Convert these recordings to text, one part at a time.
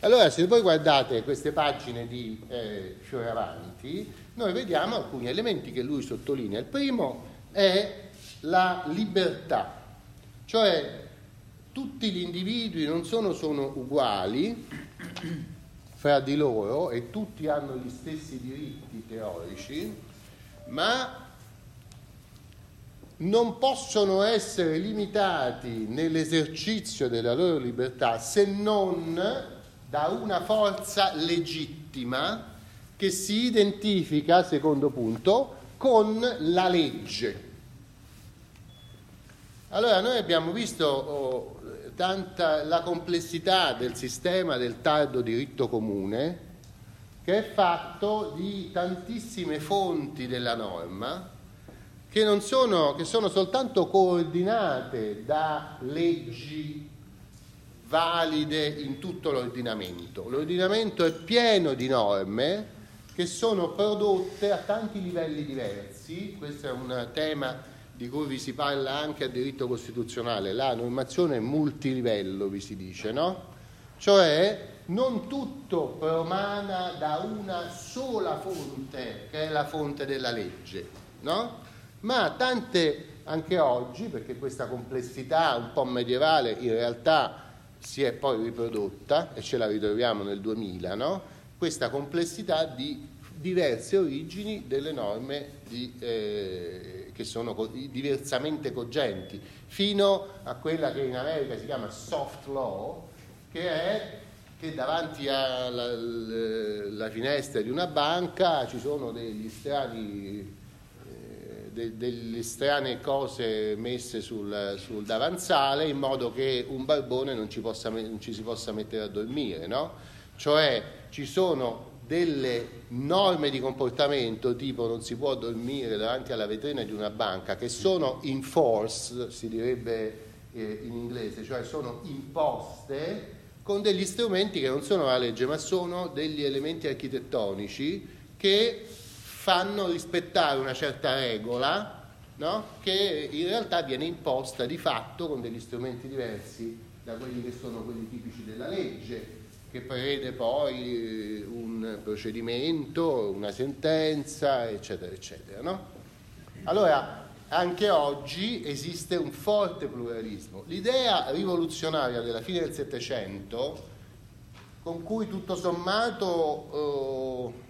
Allora, se voi guardate queste pagine di eh, Fioravanti, noi vediamo alcuni elementi che lui sottolinea. Il primo è la libertà, cioè tutti gli individui non sono, sono uguali fra di loro e tutti hanno gli stessi diritti teorici, ma non possono essere limitati nell'esercizio della loro libertà se non da una forza legittima che si identifica, secondo punto, con la legge. Allora noi abbiamo visto oh, tanta, la complessità del sistema del tardo diritto comune che è fatto di tantissime fonti della norma che, sono, che sono soltanto coordinate da leggi valide in tutto l'ordinamento. L'ordinamento è pieno di norme che sono prodotte a tanti livelli diversi, questo è un tema di cui vi si parla anche a diritto costituzionale, la normazione è multilivello, vi si dice, no? Cioè non tutto promana da una sola fonte, che è la fonte della legge, no? Ma tante anche oggi, perché questa complessità un po' medievale in realtà si è poi riprodotta e ce la ritroviamo nel 2000, no? questa complessità di diverse origini delle norme di, eh, che sono diversamente cogenti, fino a quella che in America si chiama soft law, che è che davanti alla finestra di una banca ci sono degli strani de, delle strane cose messe sul, sul, davanzale in modo che un barbone non ci, possa, non ci si possa mettere a dormire, no? Cioè ci sono delle norme di comportamento tipo non si può dormire davanti alla vetrina di una banca che sono in force, si direbbe eh, in inglese, cioè sono imposte con degli strumenti che non sono la legge ma sono degli elementi architettonici che fanno rispettare una certa regola no? che in realtà viene imposta di fatto con degli strumenti diversi da quelli che sono quelli tipici della legge, che prevede poi un procedimento, una sentenza, eccetera, eccetera. No? Allora, anche oggi esiste un forte pluralismo. L'idea rivoluzionaria della fine del Settecento, con cui tutto sommato eh,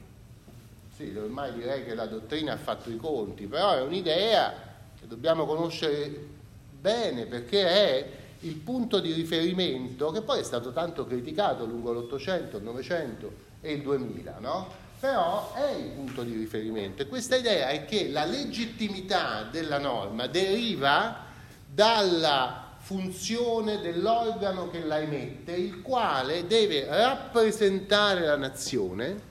sì, ormai direi che la dottrina ha fatto i conti, però è un'idea che dobbiamo conoscere bene perché è il punto di riferimento che poi è stato tanto criticato lungo l'Ottocento, il Novecento e il 2000, no? Però è il punto di riferimento e questa idea è che la legittimità della norma deriva dalla funzione dell'organo che la emette, il quale deve rappresentare la nazione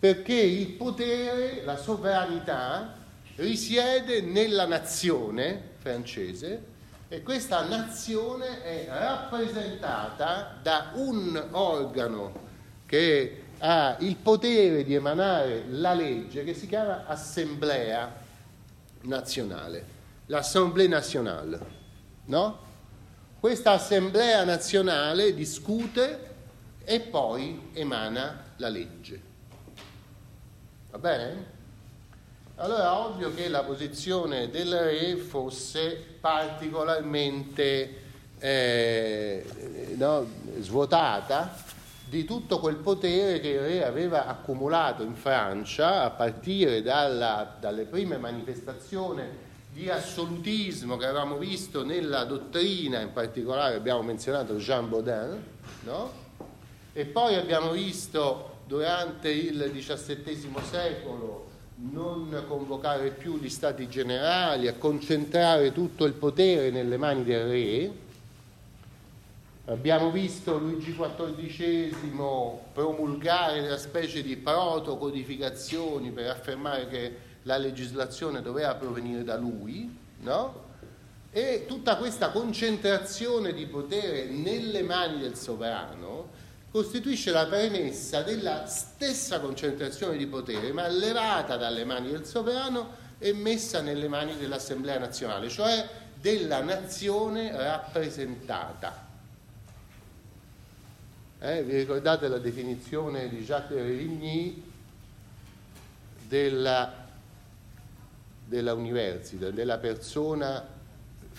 perché il potere, la sovranità, risiede nella nazione francese e questa nazione è rappresentata da un organo che ha il potere di emanare la legge che si chiama Assemblea nazionale, l'Assemblée nationale, no? Questa Assemblea nazionale discute e poi emana la legge. Bene? Allora è ovvio che la posizione del re fosse particolarmente eh, no, svuotata di tutto quel potere che il re aveva accumulato in Francia a partire dalla, dalle prime manifestazioni di assolutismo che avevamo visto nella dottrina, in particolare abbiamo menzionato Jean Baudin, no? e poi abbiamo visto durante il XVII secolo non convocare più gli stati generali, a concentrare tutto il potere nelle mani del re. Abbiamo visto Luigi XIV promulgare una specie di protocodificazioni per affermare che la legislazione doveva provenire da lui, no? E tutta questa concentrazione di potere nelle mani del sovrano costituisce la premessa della stessa concentrazione di potere, ma levata dalle mani del sovrano e messa nelle mani dell'Assemblea nazionale, cioè della nazione rappresentata. Eh, vi ricordate la definizione di Jacques Revigny della, della università, della persona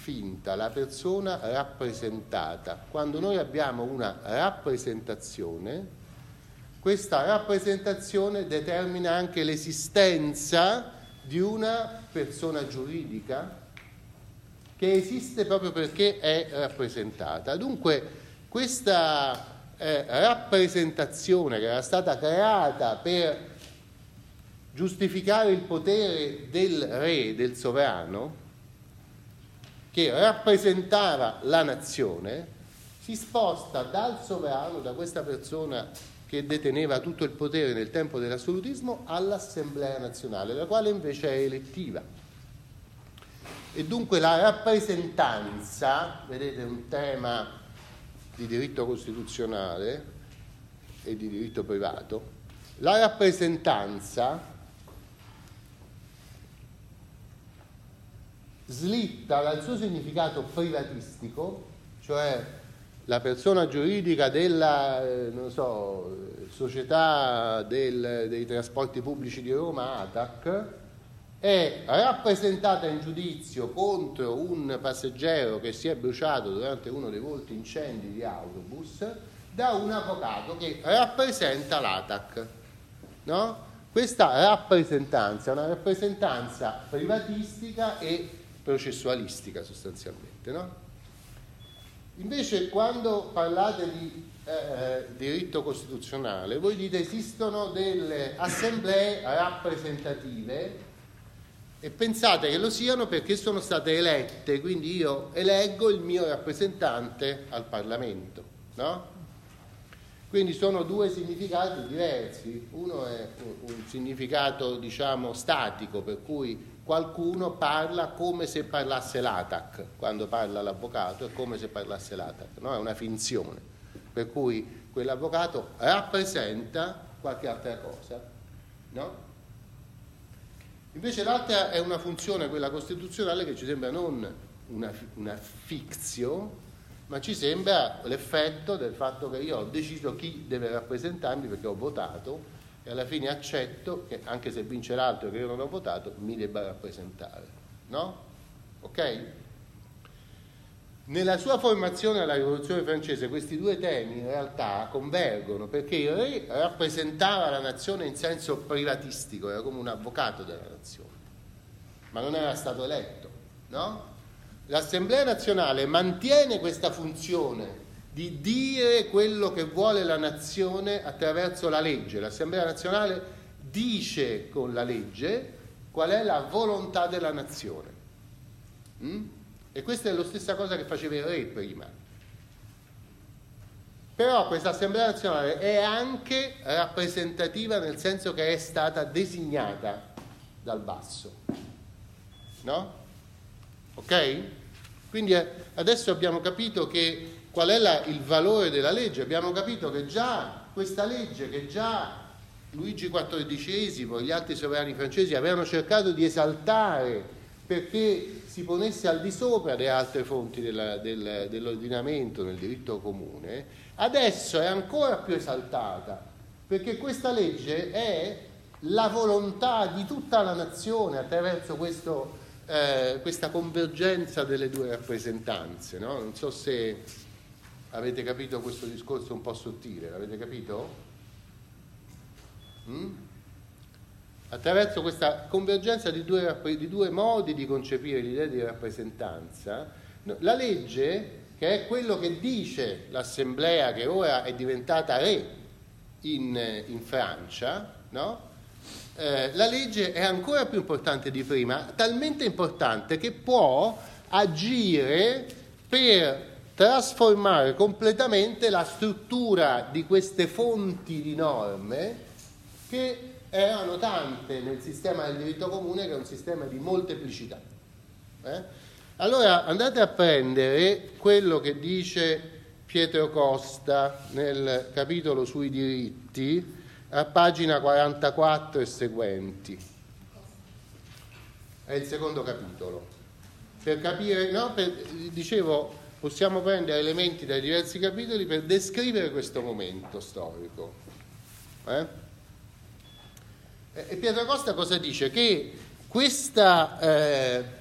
finta, la persona rappresentata. Quando noi abbiamo una rappresentazione, questa rappresentazione determina anche l'esistenza di una persona giuridica che esiste proprio perché è rappresentata. Dunque questa eh, rappresentazione che era stata creata per giustificare il potere del re, del sovrano, che rappresentava la nazione, si sposta dal sovrano, da questa persona che deteneva tutto il potere nel tempo dell'assolutismo, all'Assemblea nazionale, la quale invece è elettiva. E dunque la rappresentanza, vedete un tema di diritto costituzionale e di diritto privato, la rappresentanza slitta dal suo significato privatistico, cioè la persona giuridica della eh, so, società del, dei trasporti pubblici di Roma, ATAC, è rappresentata in giudizio contro un passeggero che si è bruciato durante uno dei molti incendi di autobus da un avvocato che rappresenta l'ATAC. No? Questa rappresentanza è una rappresentanza privatistica e processualistica sostanzialmente. No? Invece quando parlate di eh, diritto costituzionale, voi dite esistono delle assemblee rappresentative e pensate che lo siano perché sono state elette, quindi io eleggo il mio rappresentante al Parlamento. No? Quindi sono due significati diversi, uno è un significato diciamo statico per cui qualcuno parla come se parlasse l'ATAC, quando parla l'avvocato è come se parlasse l'ATAC, no? è una finzione, per cui quell'avvocato rappresenta qualche altra cosa. No? Invece l'altra è una funzione, quella costituzionale, che ci sembra non una, una fizio, ma ci sembra l'effetto del fatto che io ho deciso chi deve rappresentarmi perché ho votato e alla fine accetto che anche se vince l'altro che io non ho votato mi debba rappresentare. No? Ok? Nella sua formazione alla rivoluzione francese questi due temi in realtà convergono perché il re rappresentava la nazione in senso privatistico, era come un avvocato della nazione, ma non era stato eletto. No? L'Assemblea nazionale mantiene questa funzione di dire quello che vuole la nazione attraverso la legge. L'Assemblea nazionale dice con la legge qual è la volontà della nazione. Mm? E questa è la stessa cosa che faceva il re prima. Però questa Assemblea nazionale è anche rappresentativa nel senso che è stata designata dal basso. No? Ok? Quindi eh, adesso abbiamo capito che qual è la, il valore della legge. Abbiamo capito che già questa legge, che già Luigi XIV e gli altri sovrani francesi avevano cercato di esaltare perché si ponesse al di sopra delle altre fonti della, del, dell'ordinamento nel diritto comune, adesso è ancora più esaltata, perché questa legge è la volontà di tutta la nazione attraverso questo, eh, questa convergenza delle due rappresentanze. No? Non so se Avete capito questo discorso un po' sottile? L'avete capito? Mm? Attraverso questa convergenza di due, di due modi di concepire l'idea di rappresentanza, la legge, che è quello che dice l'assemblea che ora è diventata re in, in Francia, no? eh, la legge è ancora più importante di prima, talmente importante che può agire per trasformare completamente la struttura di queste fonti di norme che erano tante nel sistema del diritto comune che è un sistema di molteplicità. Eh? Allora andate a prendere quello che dice Pietro Costa nel capitolo sui diritti a pagina 44 e seguenti. È il secondo capitolo. Per capire, no, per, dicevo, possiamo prendere elementi dai diversi capitoli per descrivere questo momento storico. Eh? E Pietro Costa cosa dice? Che questa... Eh,